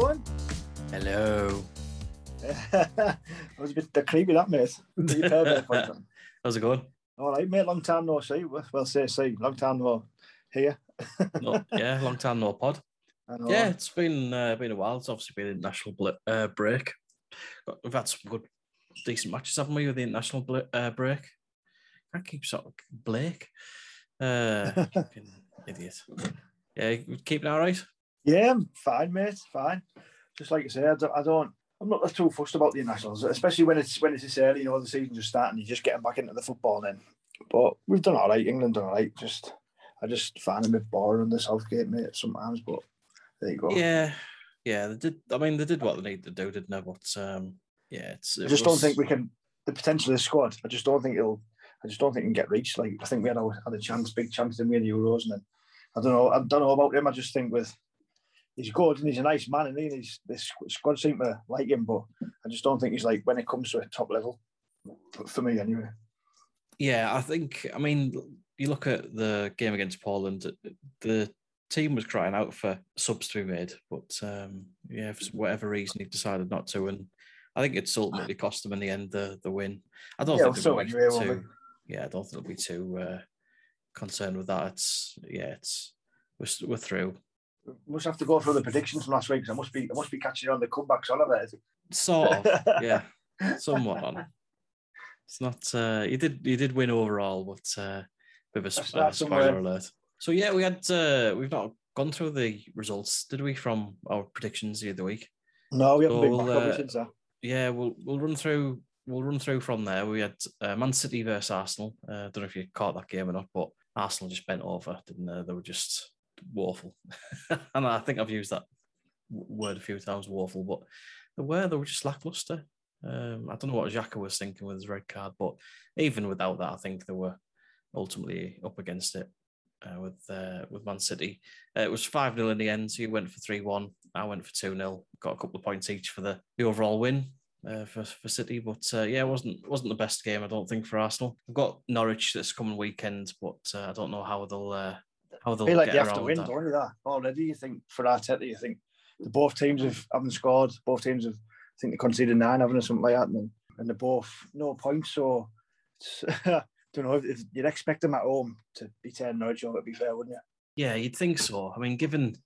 going? Hello. that was a bit creepy, that mate. How's it going? All right, mate. Long time no see. Well, say see. Long time no here. no, yeah, long time no pod. Yeah, it's been uh, been a while. It's obviously been a national bl- uh, break. We've had some good, decent matches, haven't we, with the international bl- uh, break? I keep sort of Blake. Uh, idiot. Yeah, keeping all right. Yeah, I'm fine, mate. Fine. Just like I said, I don't. I'm not too fussed about the nationals, especially when it's when it's this early. You know, the season's just starting. You're just getting back into the football then. But we've done all right. England done all right. Just, I just find it a bit boring the Southgate, mate, sometimes. But there you go. Yeah, yeah. They did. I mean, they did what they needed to do, didn't they? But um, yeah, it's. It I just was... don't think we can. The potential of the squad. I just don't think it'll. I just don't think it can get reached. Like I think we had a, had a chance, big chance, in the Euros, and then I don't know. I don't know about him. I just think with he's good and he's a nice man, and he's this squad seem to like him, but I just don't think he's like when it comes to a top level for me anyway. Yeah, I think. I mean, you look at the game against Poland. The team was crying out for subs to be made, but um, yeah, for whatever reason, he decided not to, and I think it's ultimately cost them in the end the the win. I don't yeah, think they'll be too. Yeah, I don't think they'll be too uh, concerned with that. It's yeah, it's we're, we're through. We must have to go through the predictions from last week because I must be I must be catching on the comebacks on it. Sort of, yeah, somewhat on. It's not. Uh, you did you did win overall, but uh, bit of a uh, spoiler alert. So yeah, we had uh, we've not gone through the results, did we, from our predictions the other week? No, we haven't so been back uh, since that. Yeah, we'll we'll run through we'll run through from there. We had uh, Man City versus Arsenal. Uh, I don't know if you caught that game or not, but Arsenal just bent over, didn't they? They were just woeful. and I think I've used that word a few times, woeful, but they were, they were just lackluster. Um, I don't know what Xhaka was thinking with his red card, but even without that, I think they were ultimately up against it uh, with uh, with Man City. Uh, it was 5 0 in the end, so you went for 3 1. I went for 2 0. Got a couple of points each for the, the overall win. Uh, for, for City, but uh, yeah, it wasn't wasn't the best game I don't think for Arsenal. I've got Norwich this coming weekend, but uh, I don't know how they'll how they'll I feel like you have to win, that. don't you? That already, you think for Arteta, you think the both teams have haven't scored. Both teams have, I think they conceded nine, haven't they, something like that, and, and they're both no points. So I don't know if, if, you'd expect them at home to be turning Norwich over. To be fair, wouldn't you? Yeah, you'd think so. I mean, given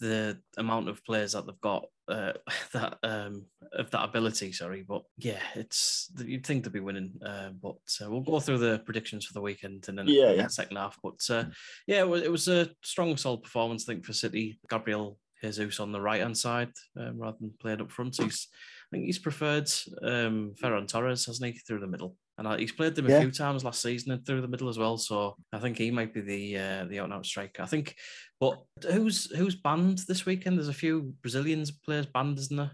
the amount of players that they've got uh, that um, of that ability. Sorry, but yeah, it's you'd think they'd be winning. Uh, but uh, we'll go through the predictions for the weekend and then yeah, yeah. second half. But uh, yeah, it was, a strong, solid performance. I think for City, Gabriel Jesus on the right hand side um, rather than playing up front. He's I think he's preferred um, Ferran Torres, hasn't he, through the middle. And he's played them a few times last season and through the middle as well. So I think he might be the uh, the out and out striker. I think, but who's who's banned this weekend? There's a few Brazilians players banned, isn't there?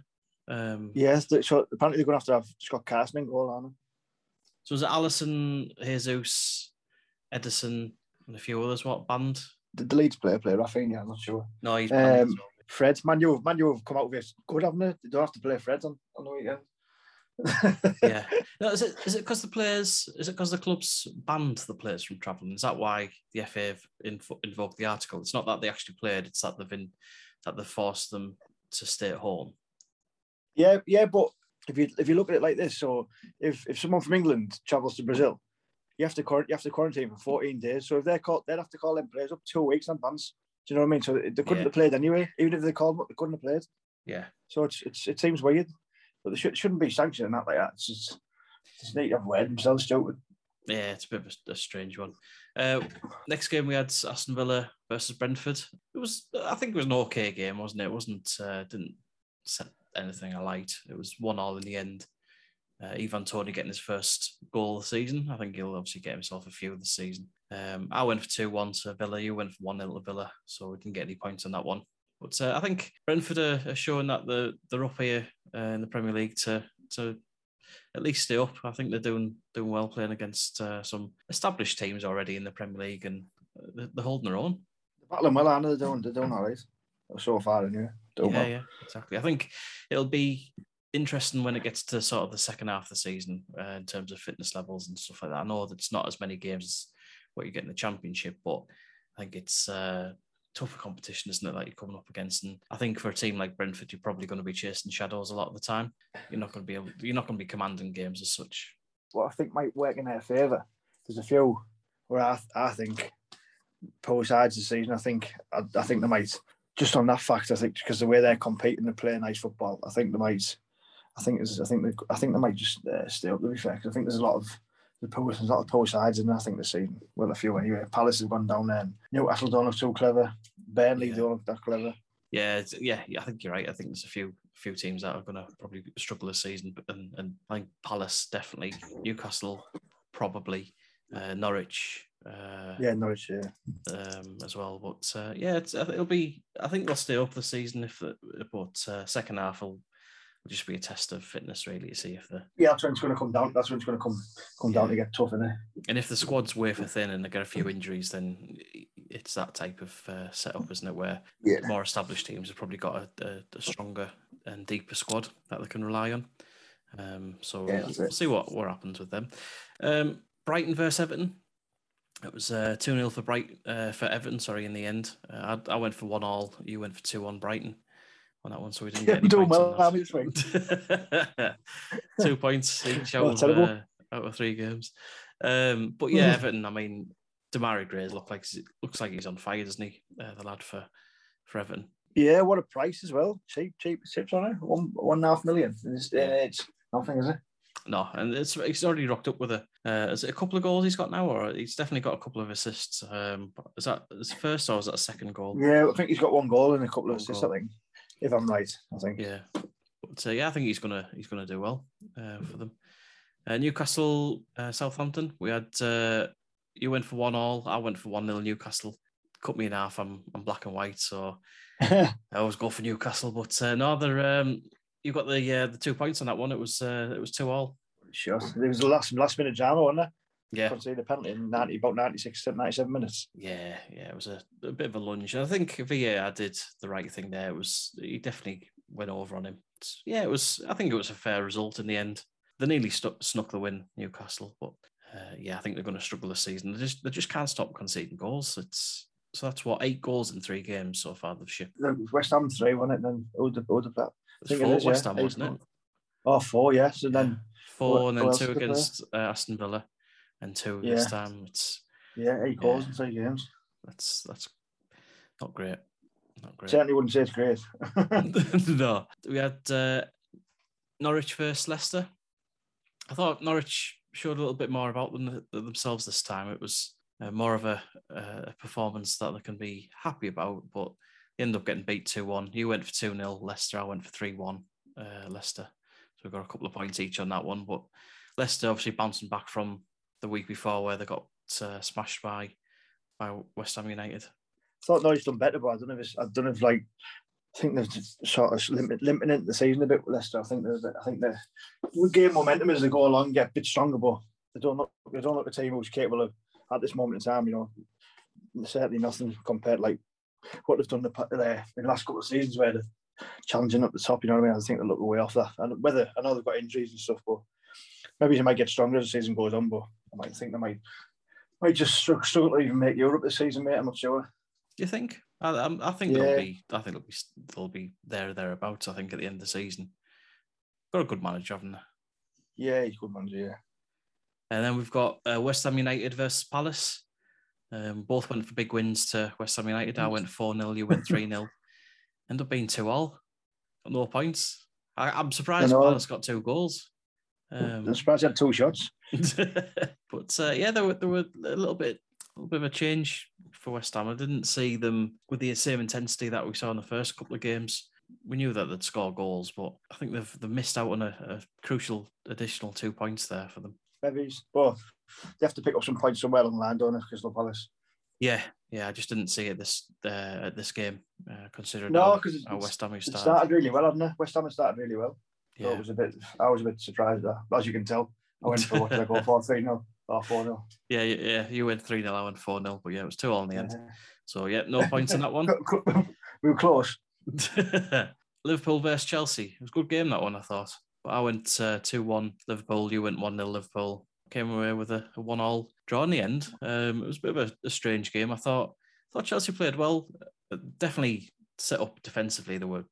Um, yes, so apparently they're going to have to have Scott Carson in goal, aren't they? So is it Alisson, Jesus, Ederson, and a few others? What banned? The, the Leeds player, player Raphinha, I'm not sure. No, he's banned um, well. Fred, Manu, Manu have come out with good, haven't they? They don't have to play Fred on, on the weekend yeah. No, is it is it because the players is it because the clubs banned the players from travelling? Is that why the FA have inv- invoked the article? It's not that they actually played; it's that they've been that they've forced them to stay at home. Yeah, yeah, but if you if you look at it like this, so if if someone from England travels to Brazil, you have to you have to quarantine for 14 days. So if they're called, they'd have to call them players up two weeks in advance. Do you know what I mean? So they couldn't yeah. have played anyway, even if they called them up, they couldn't have played. Yeah. So it's, it's it seems weird but they should, shouldn't be sanctioning that like that. It's just, need to have word themselves stupid. Yeah, it's a bit of a, a strange one. Uh, next game we had Aston Villa versus Brentford. It was, I think, it was an okay game, wasn't it? It wasn't, uh, didn't set anything alight. It was one all in the end. Uh, Ivan Toney getting his first goal of the season. I think he'll obviously get himself a few this season. Um, I went for 2 1 to Villa. You went for 1 0 to Villa. So we didn't get any points on that one. But uh, I think Brentford are, are, showing that they're, they're up here uh, in the Premier League to to at least stay up. I think they're doing doing well playing against uh, some established teams already in the Premier League, and they're, they're holding their own. They're battling well, aren't they? They're doing, they're doing all right so far, anyway. Doing yeah, well. yeah, exactly. I think it'll be interesting when it gets to sort of the second half of the season uh, in terms of fitness levels and stuff like that. I know that it's not as many games as what you get in the Championship, but I think it's uh, tougher competition, isn't it, that you're coming up against? And I think for a team like Brentford, you're probably going to be chasing shadows a lot of the time. You're not going to be able, you're not going to be commanding games as such. What I think might work in their favour. There's a few where I, I think poor sides this season. I think I, I think they might just on that fact. I think because the way they're competing and playing nice football, I think they might. I think I think they, I think they might just uh, stay up. To be fair, 'cause I think there's a lot of the poor, there's a lot of poor sides there, I think the season. Well, a few anyway. Palace has gone down there. and Newcastle don't look too clever. Burnley Yeah. don't look that clever. Yeah, yeah, yeah. I think you're right. I think there's a few few teams that are going to probably struggle this season, and, and I think Palace definitely, Newcastle probably, uh, Norwich. Uh, Yeah, Norwich. Yeah. um, as well. But uh, yeah, it's, I think it'll be. I think they'll stay up the season if the but uh, second half will just be a test of fitness really to see if the Yeah, that's when it's going to come down. That's when it's going to come come down to get tough, isn't it? and if the squad's wafer thin and they get a few injuries, then it's that type of uh, setup, isn't it? Where Yeah. more established teams have probably got a, a, a stronger and deeper squad that they can rely on. Um, so Yeah, we'll see what, what happens with them. Um, Brighton versus Everton. It was uh, 2 0 for Bright uh, for Everton, sorry, in the end. Uh, I, I went for 1 all, you went for 2 on Brighton on that one, so we didn't get any doing well, we, Two points each out, of, uh, out of three games. Um, but yeah. Everton, I mean, Demarai Gray look like looks like he's on fire, doesn't he? Uh, the lad for, for Everton. Yeah, what a price as well. Cheap, cheap chips on it. One one and a half million. It's, Yeah. it's nothing, is it? No, and it's he's already rocked up with a uh, is it a couple of goals he's got now, or he's definitely got a couple of assists. Um, is that his first or is that a second goal? Yeah, I think he's got one goal and a couple of assists. goal. I think, if I'm right, I think. Yeah, but uh, yeah, I think he's gonna he's gonna do well uh, for them. Uh, Newcastle, uh, Southampton. We had uh, you went for one all, I went for one nil Newcastle. Cut me in half. I'm I'm black and white, so I always go for Newcastle. But uh, no, they're, um, you got the uh, the two points on that one. It was uh, it was two all. sure. There was the last last minute drama, wasn't there? Yeah, Conceded a penalty in 90, about 96, 97 minutes. Yeah, yeah, it was a, a bit of a lunge. I think VAR did the right thing there. It was he definitely went over on him. Yeah, it was. I think it was a fair result in the end. They nearly stuck, snuck the win, Newcastle, but uh, yeah, I think they're going to struggle this season. They just they just can't stop conceding goals. It's so that's what eight goals in three games so far they've shipped. West Ham three, wasn't it? Then Oda, Oda, that. It think four is, West. Ham, wasn't it? Oh, four, yes. And then, Four who- and then two did they play? against uh, Aston Villa, and two this time. It's yeah, eight goals Yeah. in three games. that's that's not great. Not great. Certainly wouldn't say it's great. no, we had uh, Norwich versus Leicester. I thought Norwich showed a little bit more about them, themselves this time. It was uh, more of a, a performance that they can be happy about, but they end up getting beat 2 1. You went for 2 0, Leicester. I went for 3 1, uh, Leicester. So we got a couple of points each on that one. But Leicester obviously bouncing back from the week before where they got uh, smashed by by West Ham United. I thought Norwich done better, but I don't know if it's, I don't know if like I think they've just sort of limit, limping into the season a bit with Leicester. I think they're, I think they gain momentum as they go along, get a bit stronger, but they don't look they don't look a team who's capable of at this moment in time. You know, certainly nothing compared like what they've done the, the, in the last couple of seasons where they're challenging up the top. You know what I mean? I think they look way off that. And whether I know they've got injuries and stuff, but maybe they might get stronger as the season goes on. But I might think they might might just struggle, struggle to even make Europe this season, mate. I'm not sure. Do you think? I, I think they'll be. I think they'll be. They'll be there or thereabouts. I think at the end of the season, got a good manager, haven't they? Yeah, he's a good manager. Yeah. And then we've got uh, West Ham United versus Palace. Um, both went for big wins to West Ham United. I went four 0 You went three 0 End up being two all. Got no points. I, I'm surprised. Palace got two goals. Um, I'm surprised he had two shots. but uh, yeah, there were there were a little bit a little bit of a change for West Ham. I didn't see them with the same intensity that we saw in the first couple of games. We knew that they'd score goals, but I think they've they've missed out on a, a crucial additional two points there for them. Bevies. well, they have to pick up some points somewhere on the line, don't they? Crystal Palace. Yeah, yeah, I just didn't see it this uh, at this game, uh, considering No, how, 'cause it's- how West Ham started. started really well, hadn't it? West Ham started really well. So Yeah, it was a bit. I was a bit surprised at that. As you can tell, I went for what did I go for three 0 or four 0 yeah, yeah, yeah. You went three 0 I went four 0 but yeah, it was two all in the end. So yeah, no points in that one. we were close. Liverpool versus Chelsea. It was a good game that one, I thought. But I went uh, two one Liverpool. You went one 0 Liverpool. Came away with a, a one all draw in the end. Um, it was a bit of a, a strange game. I thought thought Chelsea played well definitely set up defensively. They were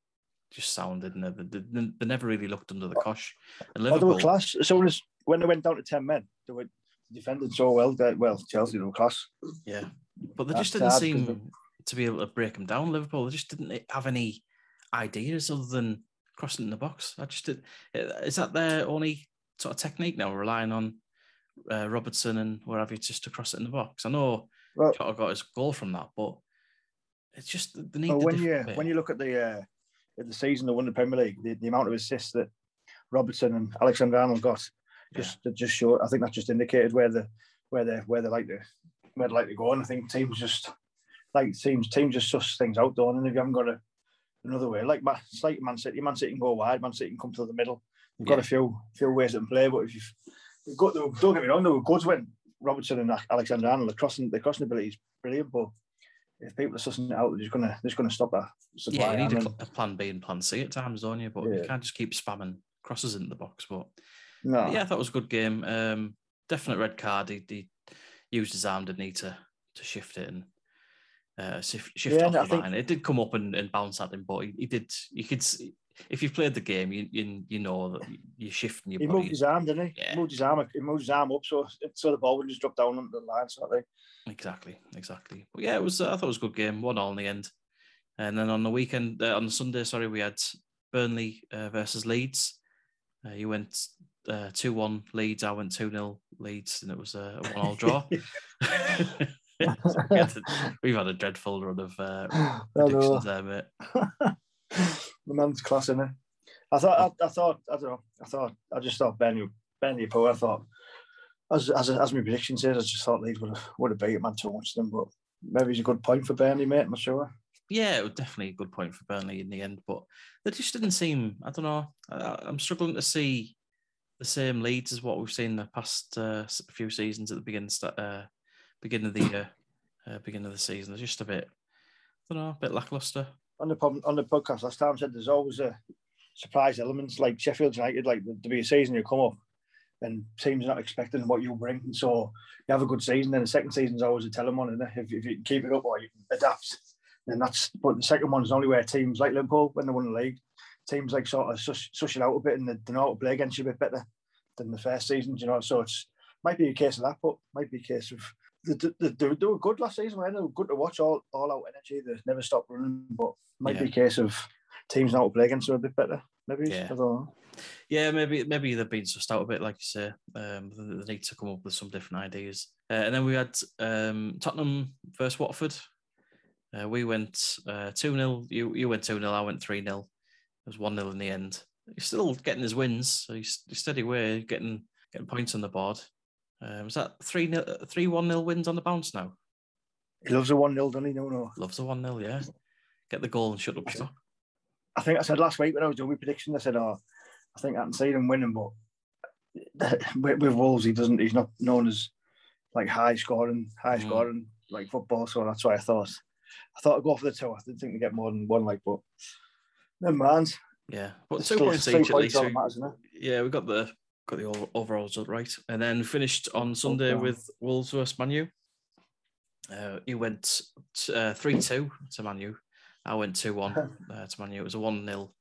just sounded didn't they? They, never really looked under the cosh. And Oh, they were class. So when, when they went down to 10 men, they were defended so well. That, well, Chelsea, they were class. yeah, but they That's just didn't seem to be able to break them down. Liverpool, they just didn't have any ideas other than crossing in the box. I just did. Is that their only sort of technique now, relying on uh, Robertson and wherever just to cross it in the box? I know Well, Jota got his goal from that, but it's just the need well, when you bit. when you look at the uh, at the season they won the Premier League, the, the amount of assists that Robertson and Alexander Arnold got just that just showed. I think that just indicated where the where they where they like to where they like to go. And I think teams just like teams teams just suss things out, don't? And if you haven't got a, another way, like Man, it's like Man City, Man City can go wide, Man City can come to the middle. They've got a few few ways to play, but if you've, you've got the, don't get me wrong, there were good when Robertson and Alexander Arnold the crossing the crossing ability is brilliant, but if people are sussing it out, they're just gonna they're just gonna stop that. supply yeah, you need a, and cl- a plan B and plan C at times, don't you? But you can't just keep spamming crosses into the box. But no, yeah, I thought it was a good game. Um, definite red card. He, he used his arm, didn't he, to to shift it and uh, shift, shift Yeah, it I off the think- line. It did come up and, and bounce at him, but he, he did. You could see, if you've played the game, you you, you know that you're shifting your he body. moved his arm, didn't he? Yeah. He moved his arm. He moved his arm up, so so the ball would just drop down on the line, sort of thing. Exactly, exactly. But yeah, it was. Uh, I thought it was a good game, one all in the end. And then on the weekend, uh, on the Sunday, sorry, we had Burnley uh, versus Leeds. Uh, you went uh, two one Leeds. I went two 0 Leeds, and it was a, a one all draw. so we have had a dreadful run of uh, predictions there, mate. The man's class, is I thought, I, I thought, I don't know. I thought, I just thought Benny, Benny poor. I thought, as as as my prediction says, I just thought Leeds would have would have beat man too much them, but maybe it's a good point for Burnley, mate. I'm sure. Yeah, it was definitely a good point for Burnley in the end, but they just didn't seem. I don't know. I, I'm struggling to see the same leads as what we've seen the past uh, few seasons at the beginning, uh, beginning of the year, uh, beginning of the season. They're just a bit, I don't know, a bit lackluster. On the on the podcast last time, I said there's always a surprise elements like Sheffield United, like there'll be a season you come up and teams not expecting what you bring. So you have a good season, then the second season's always a telling one, it? If, if you keep it up or you adapt, then that's. But the second one's only where teams like Liverpool, when they won the league, teams like sort of sush, sush it out a bit and they, they know how to play against you a bit better than the first season, you know. So it's might be a case of that, but might be a case of. They, they, they, were good last season. They were good to watch, all, all out energy. They never stopped running, but might be a case of teams how to play against them a bit better. Maybe Yeah. I don't know. Yeah, maybe maybe they've been sussed out a bit, like you say. Um, they need to come up with some different ideas. Uh, and then we had um, Tottenham versus Watford. Uh, we went uh, 2 0. You, you went 2 0. I went 3 0. It was 1 0 in the end. He's still getting his wins. So he's, he's steady way, getting getting points on the board. Um, was that 3 0, 3 1 nil wins on the bounce now? He loves a 1 0, doesn't he? No, no. Loves a 1 0, yeah. Get the goal and shut up shop. I think I said last week when I was doing my prediction, I said, oh, I think I can see them winning, but with, with Wolves, he doesn't, he's not known as like high scoring, high Mm. scoring like football. So that's why I thought, I thought I'd go for the two. I didn't think they get more than one, like, but never mind. Yeah. But It's two still points each at least. so- matters, yeah, we got the got the over- overall result right, and then finished on Sunday yeah. with Wolves versus Manu. Uh, you went uh three two to Manu. I went two one uh, to Manu. It was a one 0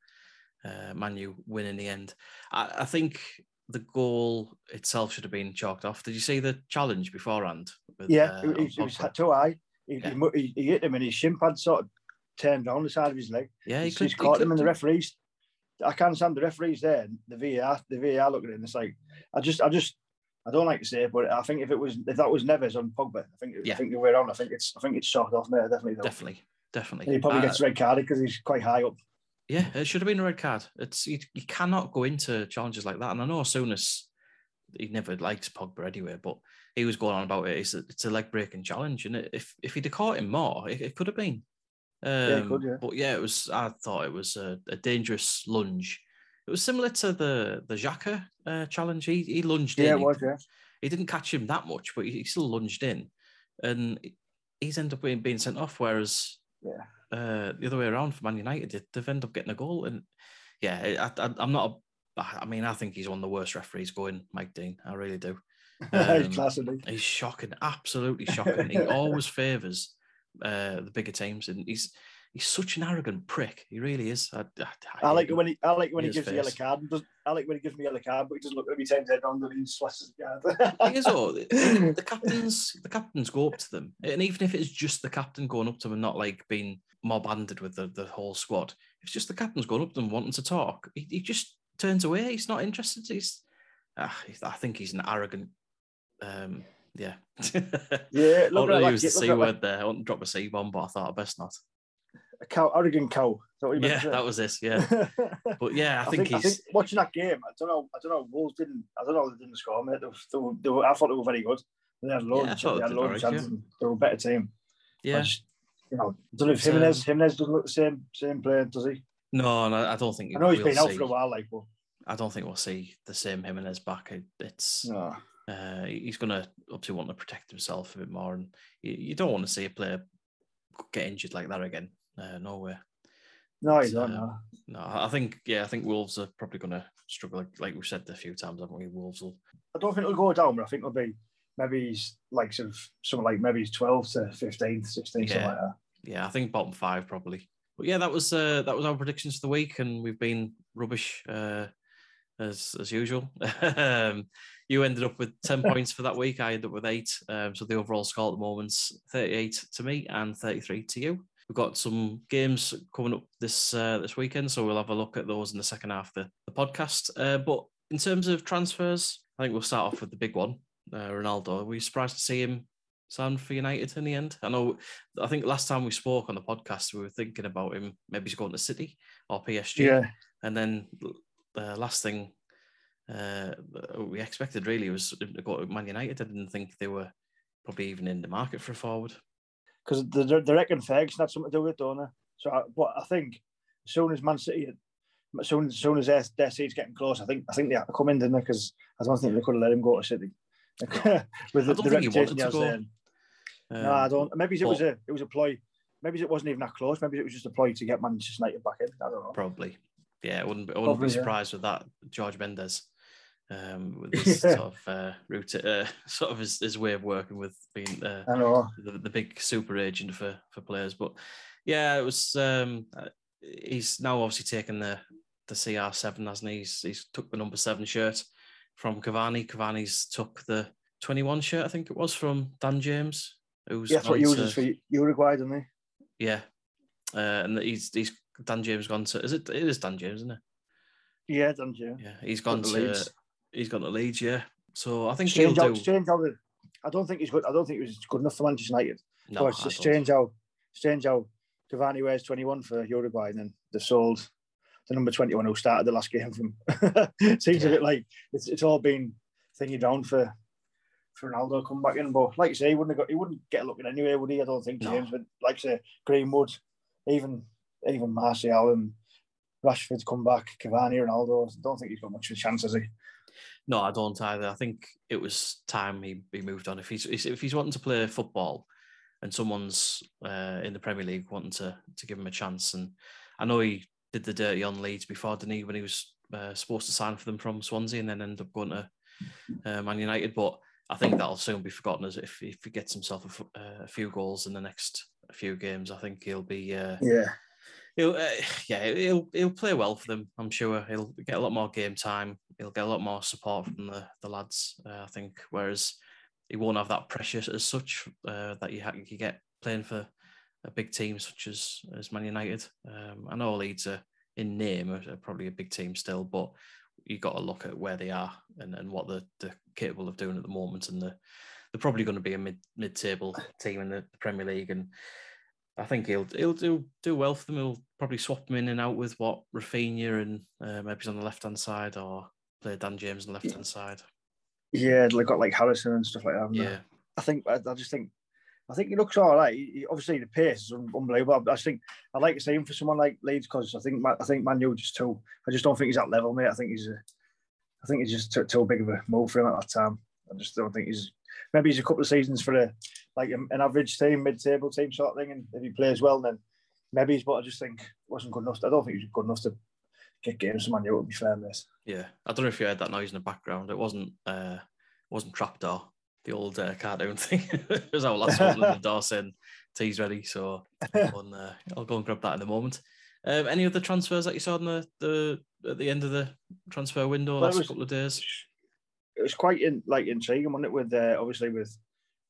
uh, Manu win in the end. I, I think the goal itself should have been chalked off. Did you see the challenge beforehand? with, Yeah, uh, it, it, was too high. He, Yeah. he he, he hit him and his shin pad sort of turned on the side of his leg. yeah, he he's caught he him and the referees. I can't stand the referees there. The VAR, the VAR looking at it, and it's like I just, I just, I don't like to say it, but I think if it was, if that was Neves on Pogba, I think, Yeah. I think way around. I think it's, I think it's shot off there, definitely. Though. Definitely, definitely. And he probably Uh, gets red carded because he's quite high up. Yeah, it should have been a red card. It's you, you cannot go into challenges like that. And I know Souness, he never likes Pogba anyway, but he was going on about it. It's a, it's a leg breaking challenge, and if if he'd have caught him more, it, it could have been. Um, it could, yeah. But yeah, it was. I thought it was a, a dangerous lunge. It was similar to the the Xhaka uh, challenge. He he lunged Yeah, in. it He- was. Yeah, he didn't catch him that much, but he, he still lunged in, and he's ended up being, being sent off. Whereas yeah. uh, the other way around for Man United, they- they've ended up getting a goal. And yeah, I, I'm not. A, I mean, I think he's one of the worst referees going, Mike Dean. I really do. Um, he's. He's shocking, absolutely shocking. he always favours uh, the bigger teams, and he's he's such an arrogant prick. He really is. I, I, I like it when he, I like when he gives the yellow card. And does, I like when he gives me yellow card, but he doesn't look at me turns head around and he slashes the card. He is all the, the captains. The captains go up to them, and even if it's just the captain going up to them and not like being mob handed with the, the whole squad, it's just the captain's going up to them wanting to talk, he, he just turns away. He's not interested. He's, he's- I think he's an arrogant. Um, yeah. yeah, I look want at to use the C word there. I want to drop a C bomb, but I thought I best not. A cow, arrogant cow. That what you Yeah, that was this. Yeah, but yeah, I, I think, think, I he's. think watching that game, I don't know. I don't know. Wolves didn't. I don't know. They didn't score, mate. They, they, were- they were, I thought they were very good. They had loads. Yeah, of, they they had loads of chances. and They were a better team. Yeah, just, you know, I don't know if Jimenez, um, Jimenez doesn't look the same same player, does he? no, no, I don't think. I know he's we'll been out see- for a while, like, but I don't think we'll see the same Jimenez back. It's no. Uh, he's going to obviously want to protect himself a bit more, and you, you don't want to see a player get injured like that again. Uh, no way. No, you don't uh. No, I think yeah, I think Wolves are probably going to struggle. Like, like we've said a few times, haven't we? Wolves will. I don't think it'll go down, but I think it'll be maybe he's like sort of something like maybe he's 12 to 15, 16, something Yeah. like that. Yeah, I think bottom five probably. But yeah, that was uh, that was our predictions for the week, and we've been rubbish uh, as as usual. um, you ended up with ten points for that week. I ended up with eight. Um, so the overall score at the moment's thirty-eight to me and thirty-three to you. We've got some games coming up this uh, this weekend, so we'll have a look at those in the second half of the, the podcast. Uh, but in terms of transfers, I think we'll start off with the big one, uh, Ronaldo. Were you surprised to see him sign for United in the end? I know. I think last time we spoke on the podcast, we were thinking about him maybe he's going to City or PSG. Yeah. And then the last thing uh, we expected really was him to go to Man United. I didn't think they were probably even in the market for a forward. Because they, they reckon Ferguson had something to do with it, don't they? So, I, but I think as soon as Man City, as soon as, soon as their, their seat's getting close, I think I think they had to come in, didn't they? Because I don't think they could have let him go to City. With the, the reputation he has there. no, I Um, don't. Maybe it was a it was a ploy. Maybe it wasn't even that close. Maybe it was just a ploy to get Manchester United back in. I don't know. Probably. Yeah, I wouldn't, be- I wouldn't Probably, be yeah. surprised with that. George Mendes, um, with his Yeah. sort of uh, route, uh, sort of his, his way of working with being uh, the, the big super agent for for players. But yeah, it was. Um, uh, he's now obviously taken the the CR7, hasn't he? He's, he's took the number seven shirt from Cavani. Cavani's took the 21 shirt, I think it was, from Dan James. Who's Yeah, that's what he uses for Uruguay, doesn't he? Yeah, uh, and he's he's Dan James gone to. Is it? It is Dan James, isn't it? Yeah, Dan James. Yeah, he's gone to to. Leeds. He's gone to Leeds. Yeah, so I think Strange he'll how, do. strange how the, I don't think he's good. I don't think he was good enough for Manchester United. No, but it's don't. strange how strange how Cavani wears 21 for Uruguay and then they've sold the number 21 who started the last game from. Seems a bit like it's, it's all been thingy down for for Ronaldo to come back in. But like you say, he wouldn't have got, he wouldn't get a look at anyway, would he? I don't think No. James, but like I say, Greenwood, even even Martial and Rashford's come back, Cavani, Ronaldo. I don't think he's got much of a chance, has he? No, I don't either. I think it was time he, he moved on. If he's if he's wanting to play football, and someone's uh, in the Premier League wanting to to give him a chance, and I know he did the dirty on Leeds before, didn't he? When he was uh, supposed to sign for them from Swansea, and then end up going to uh, Man United. But I think that'll soon be forgotten as if if he gets himself a, f- uh, a few goals in the next few games. I think he'll be. Uh, Yeah. He'll uh, yeah he'll he'll play well for them. I'm sure he'll get a lot more game time. He'll get a lot more support from the the lads. Uh, I think. Whereas he won't have that pressure as such uh, that you ha- you get playing for a big team such as as Man United. Um, I know Leeds are in name are, probably a big team still, but you got to look at where they are and, and what they're, they're capable of doing at the moment, and the, they're probably going to be a mid mid table team in the Premier League and. I think he'll he'll do do well for them. He'll probably swap him in and out with what Raphinha and uh, maybe he's on the left hand side or play Dan James on the left hand side. Yeah, they've got like Harrison and stuff like that. haven't they? Yeah, I think I, I just think I think he looks all right. He, obviously, the pace is unbelievable. I just think I'd like to see him for someone like Leeds because I think I think Manu just too. I just don't think he's at level, mate. I think he's a, I think he's just too, too big of a move for him at that time. I just don't think he's. Maybe he's a couple of seasons for a like an an average team, mid-table team sort of thing, and if he plays well, then maybe he's. But I just think wasn't good enough. I don't think he's good enough to get games for Manu. would be fair, yeah. I don't know if you heard that noise in the background. It wasn't uh wasn't trapdoor, the old uh, cartoon thing. it was our lads opening the door saying tea's ready, so I'll go, and, uh, I'll go and grab that in a moment. Um, any other transfers that you saw in the, the at the end of the transfer window Well, it last was- couple of days? It was quite in, like intriguing, wasn't it? With uh, obviously with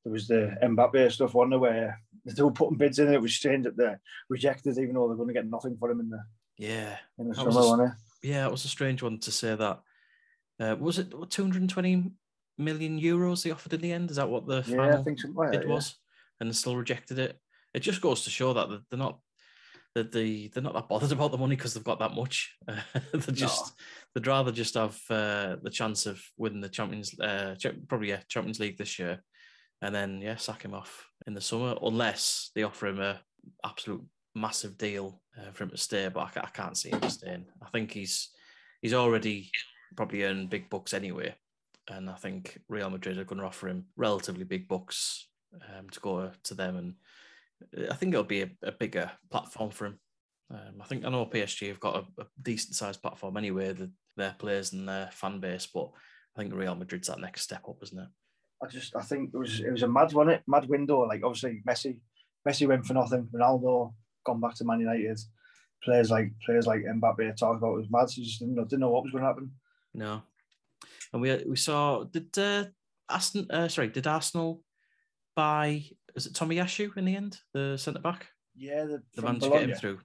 there was the Mbappe stuff, wasn't there, where they were putting bids in, and it was strange that they rejected, even though they're going to get nothing for him in the Yeah, in the That summer, was a s- wasn't it? yeah, it was a strange one to say that. Uh, was it 220 million euros they offered in the end? Is that what the Yeah, I think like bid that. Yeah. was? And they still rejected it. It just goes to show that they're not that they they're not that bothered about the money because they've got that much. they're just they'd rather just have uh, the chance of winning the Champions, uh, probably yeah, Champions League this year, and then yeah, sack him off in the summer unless they offer him a absolute massive deal uh, for him to stay. But I, I can't see him staying. I think he's he's already probably earned big bucks anyway, and I think Real Madrid are going to offer him relatively big bucks um, to go to them, and I think it'll be a, a bigger platform for him. Um, I think I know PSG have got a, a decent sized platform anyway, the, their players and their fan base, but I think Real Madrid's that next step up, isn't it? I just I think it was it was a mad one, it mad window. Like obviously Messi, Messi went for nothing. Ronaldo gone back to Man United. Players like players like Mbappe talk about it was mad. So just didn't know, didn't know what was going to happen. No, and we we saw did uh, Aston uh, sorry did Arsenal buy is it Tomiyasu in the end the centre back Yeah, the, the man to get him through.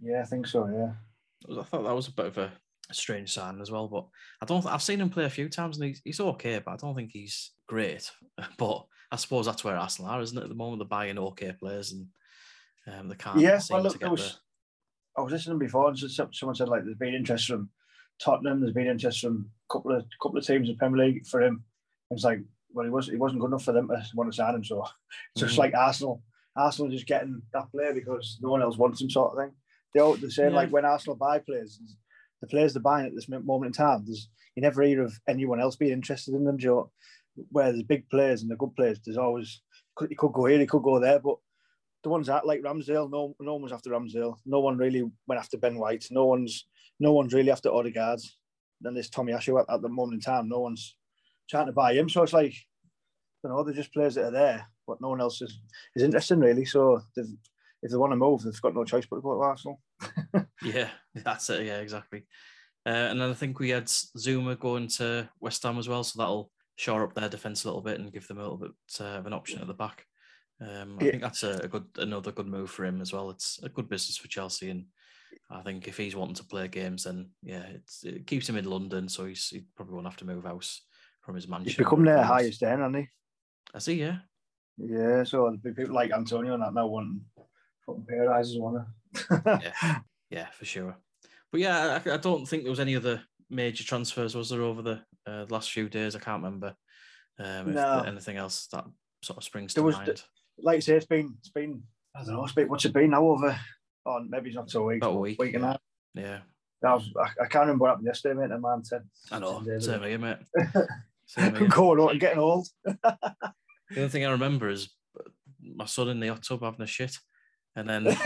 Yeah, I think so. Yeah, I thought that was a bit of a strange sign as well, but I don't. I've seen him play a few times and he's, he's okay, but I don't think he's great. But I suppose that's where Arsenal are, isn't it? At the moment, they're buying okay players and um, they can't yeah. Well, look, get there was. I was listening before, and someone said like there's been interest from Tottenham. There's been interest from a couple of couple of teams in Premier League for him. It's like, well, he was he wasn't good enough for them to want to sign him. So it's just Mhm. like Arsenal. Arsenal just getting that player because no one else wants him, sort of thing. They all, they're saying Yeah. like when Arsenal buy players, the players they're buying at this moment in time, there's you never hear of anyone else being interested in them. Joe, where there's big players and the good players, there's always he could go here, he could go there, but the ones that like Ramsdale, no, no one was after Ramsdale. No one really went after Ben White. No one's, no one's really after Odegaard. Then there's Tomiyasu at, at the moment in time. No one's trying to buy him. So it's like, you know, they're just players that are there, but no one else is, is interested really. So if they want to move, they've got no choice but to go to Arsenal. Yeah, that's it. Yeah, exactly. Uh, and then I think we had Zouma going to West Ham as well, so that'll shore up their defense a little bit and give them a little bit uh, of an option at the back. Um, I Yeah. think that's a, a good, another good move for him as well. It's a good business for Chelsea, and I think if he's wanting to play games, then yeah, it's, it keeps him in London, so he's he probably won't have to move house from his mansion. He's become their highest earner, hasn't he? I see. Yeah, Yeah, so people like Antonio and that now wanting fucking rises, want to. yeah, yeah, for sure. But yeah, I, I don't think there was any other major transfers was there over the uh, last few days. I can't remember um, No. anything else that sort of springs There to was mind. like I say, it's been it's been I don't know, it's been, what's it been now over? Oh, maybe it's not so week, About a week, week and a yeah. half. yeah, I, was, I, I can't remember what happened yesterday, mate. And man said, I know. 10 days Same here, mate. Same here. going out and getting old. The only thing I remember is my son in the hot tub having a shit, and then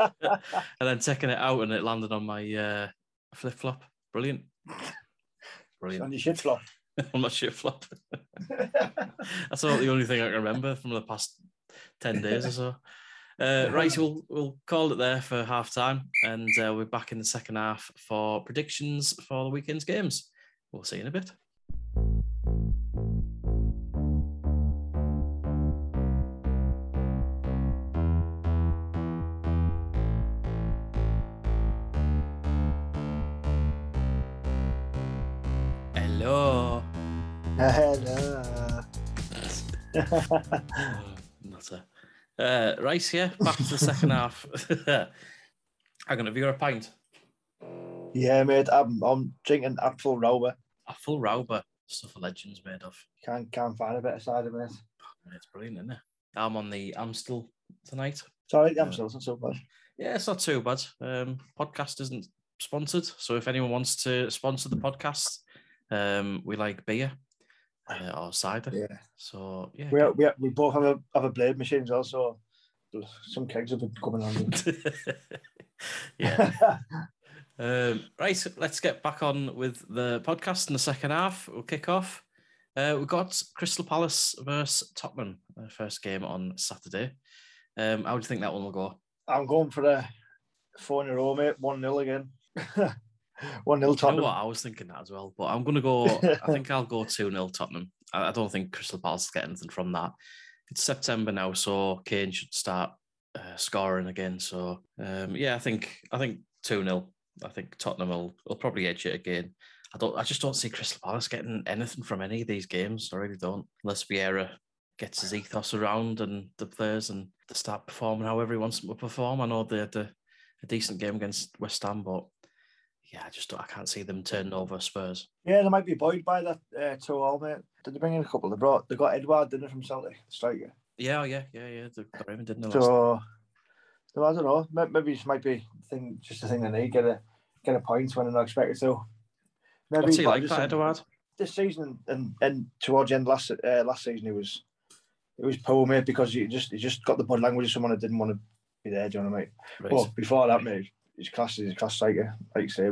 and then taking it out and it landed on my uh, flip flop. Brilliant, Brilliant. on your shit flop. on my shit flop. That's about the only thing I can remember from the past 10 days or so. Uh, right, we'll, we'll call it there for half time and uh, we're back in the second half for predictions for the weekend's games. We'll see you in a bit. Not a. Uh, right, yeah, back to the second half. I'm going to have you a pint. yeah, mate. I'm, I'm drinking Apfel Rauber. A full Rauber stuff a legends made of. Can't can't find a better cider, mate. It's brilliant, isn't it? I'm on the Amstel tonight. Sorry, it's not so bad. Yeah, it's not too bad. Um, podcast isn't sponsored, so if anyone wants to sponsor the podcast, um, we like beer uh, or cider. Yeah. So yeah, We, we, we both have a have a blade machine as well, so some kegs have been coming on. yeah. Um, right, let's get back on with the podcast in the second half. We'll kick off. Uh, we've got Crystal Palace versus Tottenham, uh, first game on Saturday. Um, how do you think that one will go? I'm going for a four in a row, mate. One 0 again. One 0 You know what? I was thinking that as well, but I'm going to go. I think I'll go 2 0 Tottenham. I, I don't think Crystal Palace will get anything from that. It's September now, so Kane should start uh, scoring again. So um, yeah, I think I think 2 0. I think Tottenham will, will probably edge it again. I don't. I just don't see Crystal Palace getting anything from any of these games. I really don't, unless Vieira gets his ethos around and the players and they start performing how he wants them to perform. I know they had a, a decent game against West Ham, but yeah, I just don't, I can't see them turning over Spurs. Yeah, they might be buoyed by that uh, two all, mate. Did they bring in a couple? They brought. They got Edouard, didn't they, from Celtic, the striker. Yeah, oh, yeah, yeah, yeah. They got him, didn't they? last So, so I don't know. may- Maybe this might be thing, just a thing they need. Get a get a point when they're not expected to. Maybe What's he like, that Edouard? This season and and towards the end last uh, last season, he was it was poor, mate, because he just he just got the body language of someone that didn't want to be there. Do you know what I mean? Right. Well, before that, mate, he's class. He's a class striker, like you say.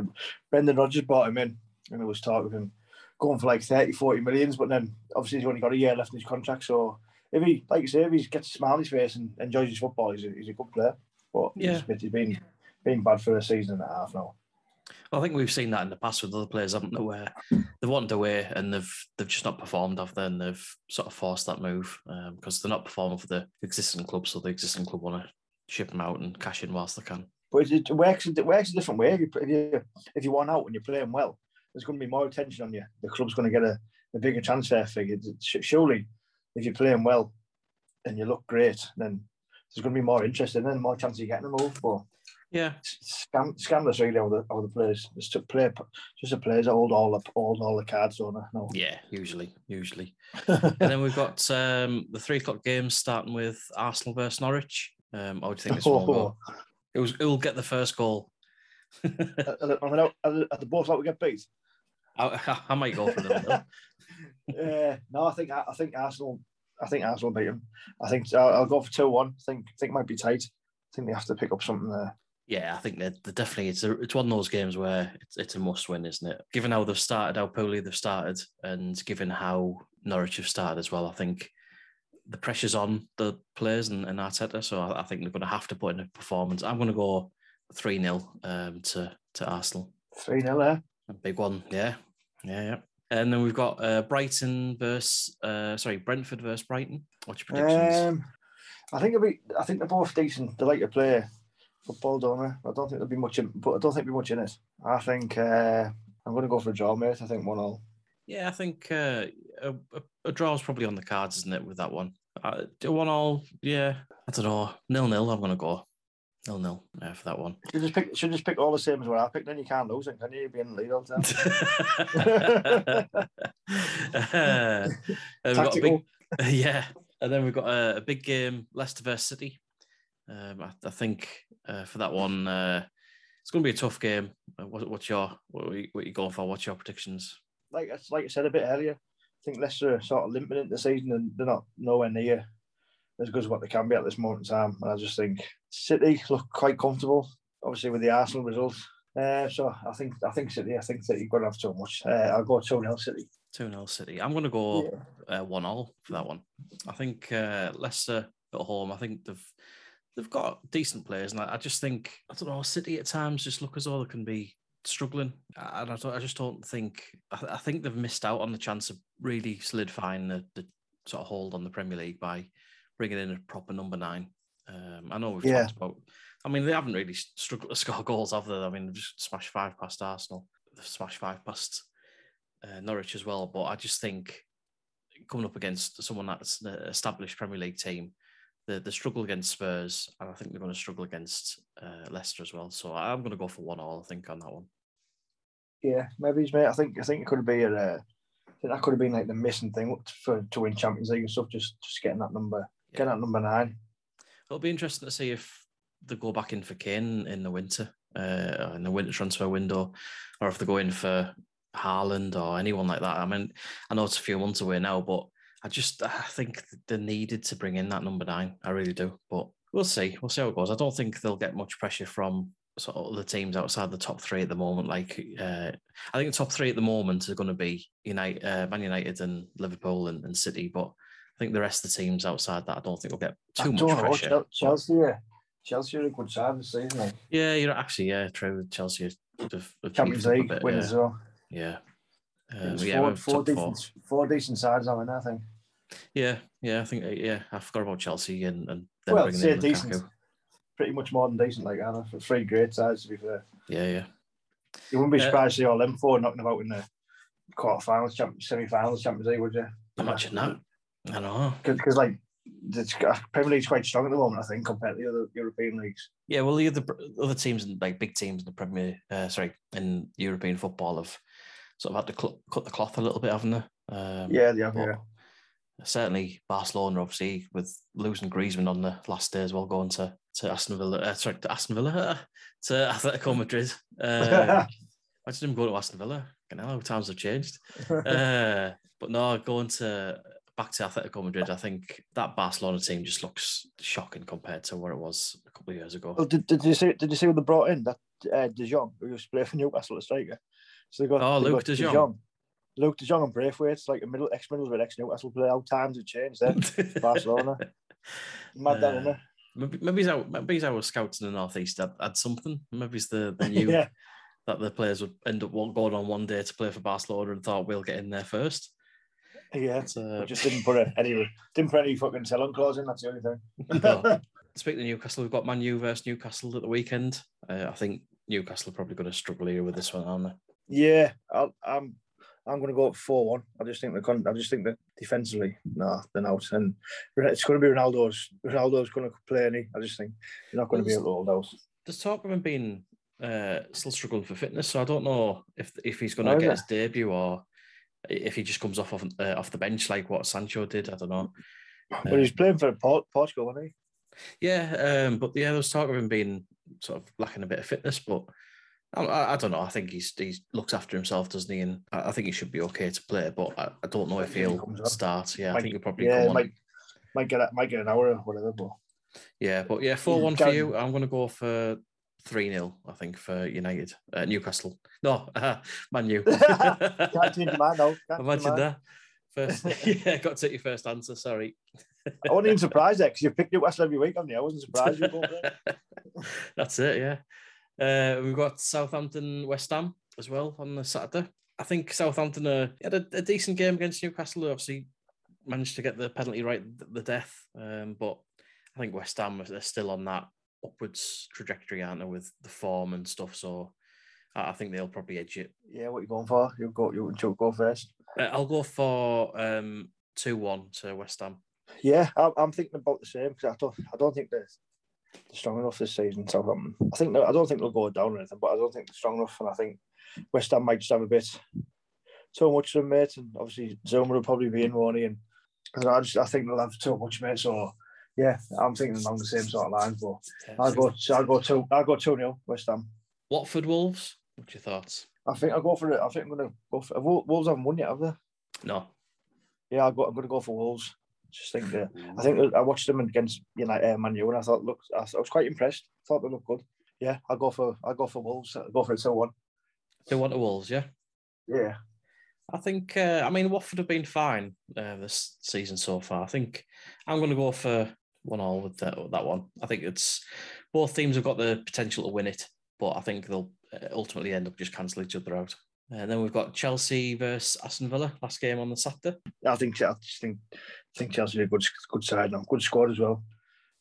Brendan Rodgers brought him in, and there was talk of him going for like 30, 40 millions. But then, obviously, he's only got a year left in his contract. So, if he, like you say, if he gets a smile on his face and enjoys his football, he's a, he's a good player. But Yeah. he's, he's been been bad for a season and a half now. I think we've seen that in the past with other players, haven't they? Where they've wanted away and they've they've just not performed after, and they've sort of forced that move um, because they're not performing for the existing club, so the existing club want to ship them out and cash in whilst they can. But it, it works. It works a different way. If you if you if you want out and you're playing well, there's going to be more attention on you. The club's going to get a, a bigger transfer fee. Surely, if you're playing well and you look great, then there's going to be more interest and then more chance of you getting a move. But Yeah, it's scam, scandalous really how the how the players just to play just the players hold all the hold all the cards on it. No. yeah, usually, usually. and then we've got um, the three o'clock games starting with Arsenal versus Norwich. Um, I would think it's one will go. It was. Will get the first goal. Are they- are not- are they both like we get beat? I, I might go for them. Uh, no, I think I think Arsenal. I think Arsenal beat them. I think I'll, I'll go for two one. I think think it might be tight. I think they have to pick up something there. Yeah, I think they're definitely it's a, it's one of those games where it's, it's a must win, isn't it? Given how they've started, how poorly they've started, and given how Norwich have started as well, I think the pressure's on the players and, and Arteta. So I, I think they're going to have to put in a performance. I'm going to go three 0 um, to to Arsenal. Three 0 there. A big one, yeah, yeah, yeah. And then we've got uh, Brighton versus uh, sorry Brentford versus Brighton. What's your predictions? Um, I think it'll be. I think they're both decent. They like to play football, don't they? I don't think there'll be much in, but I don't think there'll be much in it. I think uh, I'm going to go for a draw, mate. I think one all. Yeah, I think uh, a, a, draw is probably on the cards, isn't it, with that one? Uh, one all, yeah. I don't know. Nil nil. I'm going to go nil nil uh, for that one. Should just pick. Should just pick all the same as what I picked. Then you can't lose it. Can you? You'll Be in the lead all the time. Uh, we've got a Tactical. big, yeah, and then we've got a, a big game, Leicester versus City. Um, I, I think uh, for that one, uh, it's going to be a tough game. Uh, what, what's your what are, you, what are you going for? What's your predictions? Like like I said a bit earlier, I think Leicester are sort of limping into the season and they're not nowhere near as good as what they can be at this moment in time. And I just think City look quite comfortable, obviously with the Arsenal results. Uh, so I think I think City. I think City going to have too much. Uh, I'll go two 0 City. 2 0 City. I'm going to go Yeah. uh, one all for that one. I think uh, Leicester at home. I think they've they've got decent players, and I, I just think I don't know. City at times just look as though they can be struggling, and I, don't, I just don't think. I, I think they've missed out on the chance of really solidifying the, the sort of hold on the Premier League by bringing in a proper number nine. Um, I know we've Yeah. talked about. I mean, they haven't really struggled to score goals, have they? I mean, they've just smashed five past Arsenal. They've smashed five past uh, Norwich as well. But I just think coming up against someone that's an established Premier League team, the the struggle against Spurs, and I think they're going to struggle against uh, Leicester as well. So I'm going to go for one all. I think on that one. Yeah, maybe he's mate. I think I think it could be a. Uh, that could have been like the missing thing for to win Champions League and stuff. Just just getting that number, Yeah. getting that number nine. It'll be interesting to see if they go back in for Kane in the winter, uh, in the winter transfer window, or if they go in for Haaland or anyone like that. I mean, I know it's a few months away now, but I just I think they needed to bring in that number nine. I really do, but we'll see. We'll see how it goes. I don't think they'll get much pressure from sort of the teams outside the top three at the moment. Like uh, I think the top three at the moment are going to be United, uh, Man United, and Liverpool and, and City, but. I think the rest of the teams outside that, I don't think will get too much know, pressure. Chel- Chelsea, yeah. Chelsea are a good side this season. Like. Yeah, you're actually yeah, true. Chelsea have, have Champions beefed up a League winners as yeah. well. Yeah. There's yeah, four, four, top four. decent, four decent sides now in there, I think. Yeah, yeah, I think uh, yeah, I forgot about Chelsea and and then Well, bringing say in decent. Lukaku. Pretty much more than decent, like Anna, for three great sides to be fair. Yeah, yeah. You wouldn't be Uh, surprised to see all them four knocking about in the quarterfinals, champ- semi-finals, Champions League, would you? Imagine that. I know. Because like the Premier League's quite strong at the moment, I think, compared to the other European leagues. Yeah, well, the other other teams, and like big teams in the Premier, uh, sorry, in European football have sort of had to cl- cut the cloth a little bit, haven't they? Um, Yeah, they have, yeah. Certainly, Barcelona, obviously, with losing Griezmann on the last day as well, going to to Aston Villa, uh, sorry, to Aston Villa, to Atletico Madrid. Uh, imagine him going to Aston Villa. You know, times have changed. Uh, but no, going to back to Atletico Madrid, I think that Barcelona team just looks shocking compared to where it was a couple of years ago. well, did, did you see? Did you see what they brought in? That uh, De Jong, who was playing for Newcastle, a striker. So they got Oh, they Luke got De Jong. Luuk De Jong and Braithwaite, like a middle ex middlesbrough ex Newcastle player. How times have changed there. Barcelona. Mad Uh? Maybe, maybe he's out. Maybe he's our scouts in the northeast had, had something. Maybe it's the, the new yeah, that the players would end up going on one day to play for Barcelona and thought we'll get in there first. yeah. It's, uh, just didn't put a, any didn't put any fucking selling clause in. That's the only thing. no. Speaking of Newcastle, we've got Man U versus Newcastle at the weekend. Uh, I think Newcastle are probably going to struggle here with this one, aren't Yeah, I'll, I'm I'm going to go up four one. I just think the con- I just think that defensively, nah, they're out, and it's going to be Ronaldo's. Ronaldo's going to play any. I just think you're not going to be able to hold out. There's talk of him being uh, still struggling for fitness, so I don't know if if he's going to Oh, get his debut or if he just comes off of, uh, off the bench like what Sancho did. I don't know. But he's playing for Port- Portugal, wasn't he? Yeah, um, but yeah, there was talk of him being sort of lacking a bit of fitness, but I, I, don't know. I think he's he looks after himself, doesn't he? And I, I think he should be okay to play, but I, I don't know if he'll start. Yeah, I think he'll probably Yeah, come on. might might get a, might get an hour or whatever. But Yeah, but yeah, four one for you. I'm going to go for three 0 I think for United, uh, Newcastle. No, uh, Man U. can't change your mind now. Can't Imagine that. First, yeah, got to take your first answer. Sorry. I wasn't even surprised there because you picked Newcastle every week, haven't you? I wasn't surprised. You both. That's it, yeah. Uh, we've got Southampton West Ham as well on the Saturday. I think Southampton uh, had a, a decent game against Newcastle. They Obviously, managed to get the penalty right, th- the death. Um, but I think West Ham are still on that upwards trajectory, aren't they, with the form and stuff. So I think they'll probably edge it. yeah, what are you going for? You'll go. You you go first. Uh, I'll go for um, two one to West Ham. Yeah, I'm, I'm thinking about the same because I don't, I don't think they're, they're strong enough this season. Southampton. I think I don't think they'll go down or anything, but I don't think they're strong enough, and I think West Ham might just have a bit too much of them, mate. And obviously Zouma will probably be in, won't he? And I just I think they'll have too much, mate. So yeah, I'm thinking along the same sort of lines. But I'll go, I'll go two, I'll go two nil West Ham. Watford Wolves. What's your thoughts? I think I'll go for it. I think I'm gonna go for Wolves. Haven't won yet, have they? No. Yeah, I'll go, I'm gonna go for Wolves. Just think that I think I watched them against United, uh, Man U, and I thought, look, I, was quite impressed. Thought they looked good. Yeah, I'll go for I'll go for Wolves. I'll go for a two one. Two one to Wolves. Yeah. Yeah, I think, uh, I mean, Watford have been fine uh, this season so far. I think I'm going to go for one all with that, that one. I think it's both teams have got the potential to win it, but I think they'll uh, ultimately end up just cancel each other out. And then we've got Chelsea versus Aston Villa, last game on the Saturday. I think I just think I think Chelsea are a good good side now, good squad as well.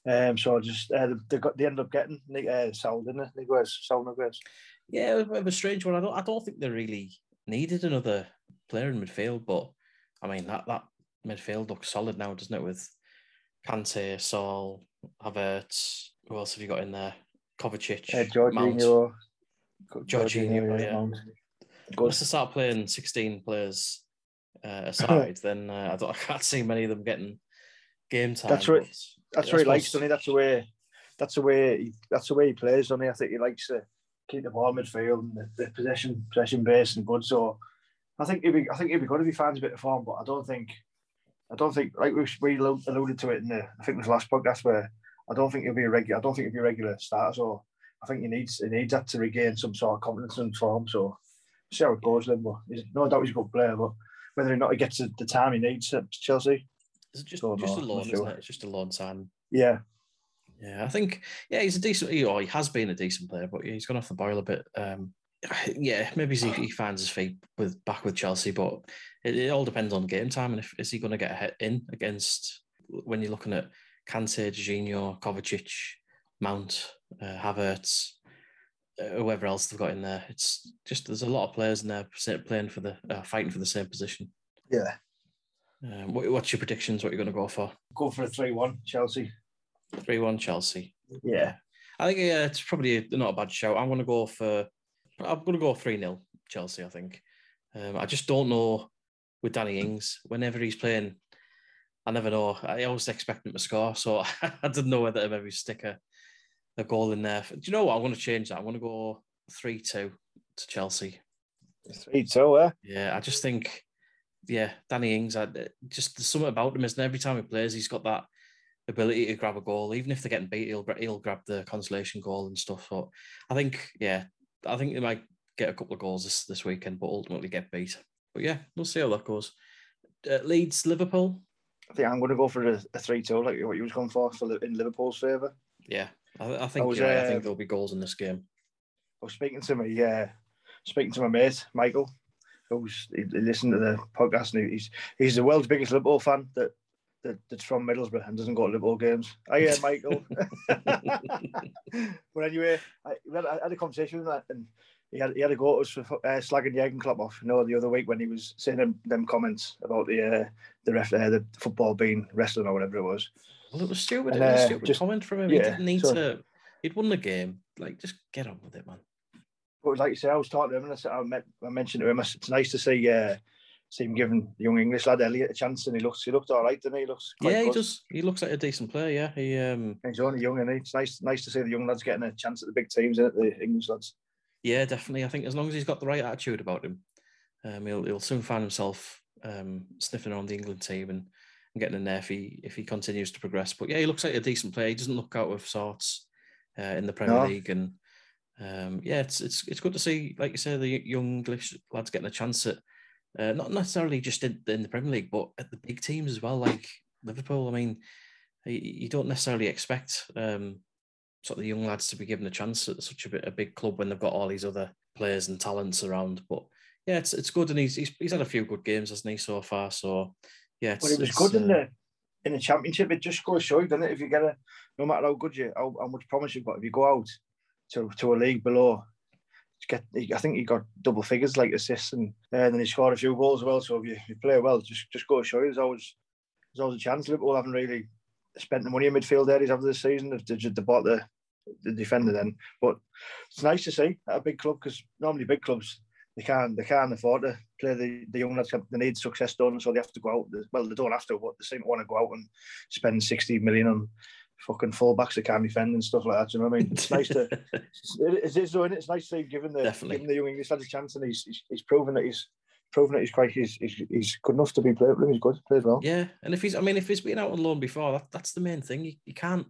Um, so I just uh, they, got they ended up getting uh, Saul, didn't they? Niguez, Niguez. Yeah, it was a bit of a strange one. I don't, I don't think they really needed another player in midfield, but I mean that that midfield looks solid now, doesn't it? With Kante, Saul, Havertz. Who else have you got in there? Kovacic, Uh, Mount. Jorginho, Jorginho, yeah. Mount. Once they start playing 16 players uh, aside, then uh, I, don't, I can't see many of them getting game time. That's right. That's he likes, doesn't he? That's the way. That's the way. He, that's the way he plays, doesn't he? I think he likes to keep the ball midfield and the, the possession, possession base and good. So, I think he'd be. I think he'd be good if he finds a bit of form. But I don't think. I don't think like we, we alluded to it in the. I think it was the last podcast where I don't think he'll be a regular. I don't think he'll be a regular starter. So I think he needs he needs that to regain some sort of confidence and form. So see how it goes then. But he's, no doubt he's a good player. But whether or not he gets the, time he needs at Chelsea, Is it just Don't just know, a loan, not isn't it? It's just a loan time. Yeah, Yeah, I think yeah, he's a decent. He, or he has been a decent player, but yeah, he's gone off the boil a bit. Um, yeah, maybe he, he finds his feet with back with Chelsea, but it, it all depends on game time and if is he going to get a hit in against when you're looking at Kante, Jorginho, Kovacic, Mount, uh, Havertz, whoever else they've got in there. It's just there's a lot of players in there playing for the uh, fighting for the same position. yeah. Um, what, what's your predictions? What you're going to go for? Go for a three-one Chelsea. Three one Chelsea. Yeah, I think yeah, it's probably not a bad show. I'm going to go for I'm going to go three 0 Chelsea. I think. Um, I just don't know with Danny Ings. Whenever he's playing, I never know. I always expect him to score, so I didn't know whether to maybe stick a, a goal in there. Do you know what? I'm going to change that. I'm going to go three two to Chelsea. three-two. Eh? Yeah, I just think, yeah, Danny Ings. I, just there's something about him, isn't? Every time he plays, he's got that ability to grab a goal. Even if they're getting beat, he'll he'll grab the consolation goal and stuff. So I think, yeah, I think they might get a couple of goals this this weekend, but ultimately get beat. But yeah, we'll see how that goes. Uh, Leeds, Liverpool. I think I'm going to go for a, a three-two, like what you was going for, for in Liverpool's favour. Yeah, I, I think was, you're right. I uh, think there'll be goals in this game. I was speaking to my uh, speaking to my mate Michael, who's he, he listened to the podcast, and he's he's the world's biggest Liverpool fan that, that that's from Middlesbrough and doesn't go to Liverpool games. Oh yeah, Michael. but anyway, I, had, I had a conversation with that, and he had he had a go at us for uh, slagging Jurgen Klopp off. You know, the other week when he was saying them, them comments about the uh, the ref, uh, the football being wrestling or whatever it was. Well, it was stupid. And, it was a uh, stupid just- comment from him. yeah, he didn't need so- to. He'd won the game. Like, just get on with it, man. But like you say, I was talking to him and I, said, I, met, I mentioned to him, I said, it's nice to see uh, see him giving the young English lad Elliott a chance, and he looks he looked all right, didn't he? He looks yeah, he good. does. He looks like a decent player. Yeah, he um, He's only young, and it's nice nice to see the young lads getting a chance at the big teams, is The English lads. Yeah, definitely. I think as long as he's got the right attitude about him, um, he'll he'll soon find himself um, sniffing around the England team and, and getting in there if he if he continues to progress. But yeah, he looks like a decent player. He doesn't look out of sorts uh, in the Premier No. League, and um, yeah, it's it's it's good to see, like you say, the young English lads getting a chance at uh, not necessarily just in, in the Premier League, but at the big teams as well, like Liverpool. I mean, you, you don't necessarily expect um, sort of the young lads to be given a chance at such a, bit, a big club when they've got all these other players and talents around. But yeah, it's it's good, and he's he's, he's had a few good games, hasn't he, so far? So yeah, But it was good in uh, the in the championship. It just goes to show you, doesn't it? If you get a no matter how good you how, how much promise you've got, if you go out to to a league below. Get, I think he got double figures like assists, and, uh, then he scored a few goals as well. So if you, if you play well, just just go to show you, there's always there's always a chance. Liverpool haven't really spent the money in midfield areas after this season. They've, they've, they bought the the defender then, but it's nice to see a big club because normally big clubs they can't they can't afford to play the, the young lads. They need success done, so they have to go out. Well, they don't have to, but they seem to want to go out and spend sixty million on fucking fullbacks that can't defend and stuff like that. You know what I mean? It's nice to it is though, it? It's nice to see him the Definitely. giving the young English lads a chance, and he's he's, he's proven that he's proven that he's quite he's, he's, he's good enough to be played. He's good, plays well. Yeah, and if he's, I mean, if he's been out on loan before, that, that's the main thing. You, you can't.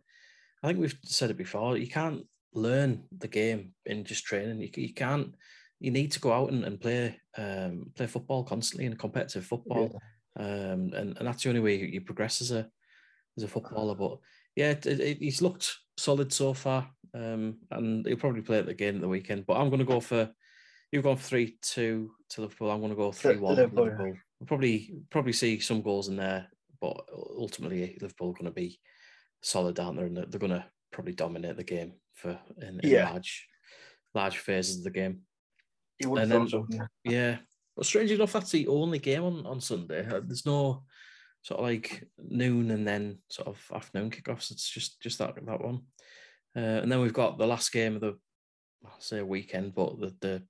I think we've said it before. You can't learn the game in just training. You, you can't. You need to go out and, and play um, play football constantly and competitive football, um, and and that's the only way you, you progress as a as a footballer. But yeah, it, it, he's looked solid so far, um, and he'll probably play it again at the weekend. But I'm going to go for you've gone three two to Liverpool. I'm going to go three one Liverpool, Liverpool. We'll probably probably see some goals in there, but ultimately Liverpool are going to be solid, aren't they? And they're, they're going to probably dominate the game for in, in Yeah. large large phases of the game. He would have then- so. Yeah. Yeah, but strange enough, that's the only game on on Sunday. Uh, There's no sort of like noon and then sort of afternoon kickoffs. It's just just that that one. Uh, and then we've got the last game of the I'll say weekend, but the the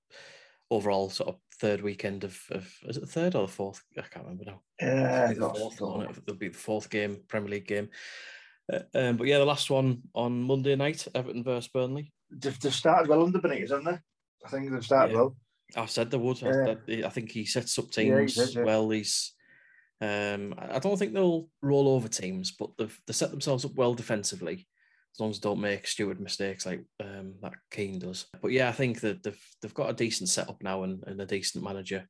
overall sort of third weekend of, of is it the third or the fourth? I can't remember now. Yeah, I think the fourth one, it- It'll be the fourth game, Premier League game. Uh, um, but yeah, the last one on Monday night, Everton versus Burnley. They've, they've started well under Benitez, haven't they? I think they've started Yeah. well. I said they would. I- Yeah. I think he sets up Yeah, he teams did, well. He's. Um, I I don't think they'll roll over teams, but they've they set themselves up well defensively, as long as they don't make stupid mistakes like um, that Keane does. But yeah, I think that they've they've got a decent setup now and, and a decent manager.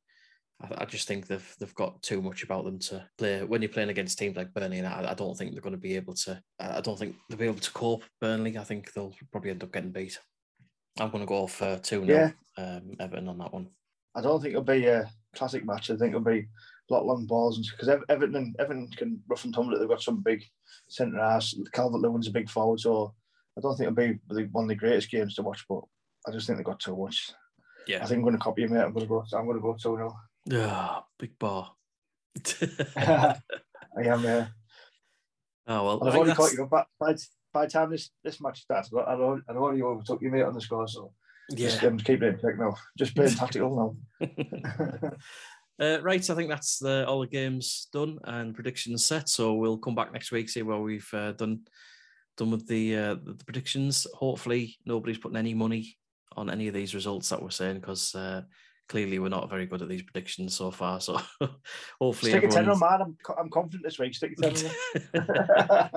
I, I, just think they've they've got too much about them to play when you're playing against teams like Burnley. And I, I don't think they're going to be able to. I don't think they'll be able to cope. Burnley. I think they'll probably end up getting beat. I'm going to go for two 0 yeah. um, Everton on that one. I don't think it'll be a classic match. I think it'll be a lot long balls because Everton Everton can rough and tumble it. They've got some big centre ass. Calvert Lewin's a big forward, so I don't think it'll be one of the greatest games to watch. But I just think they've got too much. Yeah, I think I'm going to copy you, mate. I'm going to go. I'm going to go two 0 Yeah, big bar. I am. Yeah. Oh well, I've already caught you. By, by the time this this match starts, I don't I don't already overtook you, mate, on the score. So yeah, just, um, keep it in check now. Just playing tactical now. Uh, right, I think that's the, all the games done and predictions set. So we'll come back next week see what we've uh, done done with the uh, the predictions. Hopefully, nobody's putting any money on any of these results that we're saying because uh, clearly we're not very good at these predictions so far. So hopefully, stick everyone's... a ten man. I'm, I'm confident this week. Stick a ten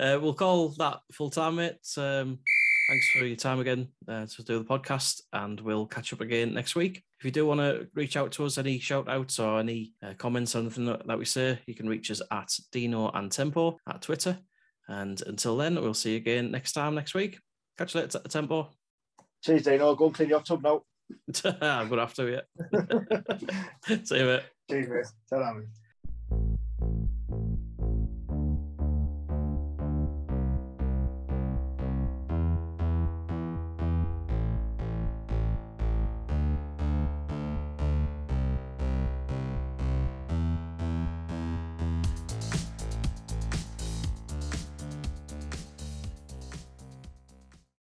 uh, we'll call that full time, mate. Um, thanks for your time again uh, to do the podcast, and we'll catch up again next week. If you do want to reach out to us, any shout outs or any uh, comments on anything that, that we say, you can reach us at Dino and Tempo at Twitter. And until then, we'll see you again next time next week. Catch you later, Tempo. Cheers, Dino. Go and clean your tub now. I'm going to have to, yeah. see you, mate. Cheers, mate. Tell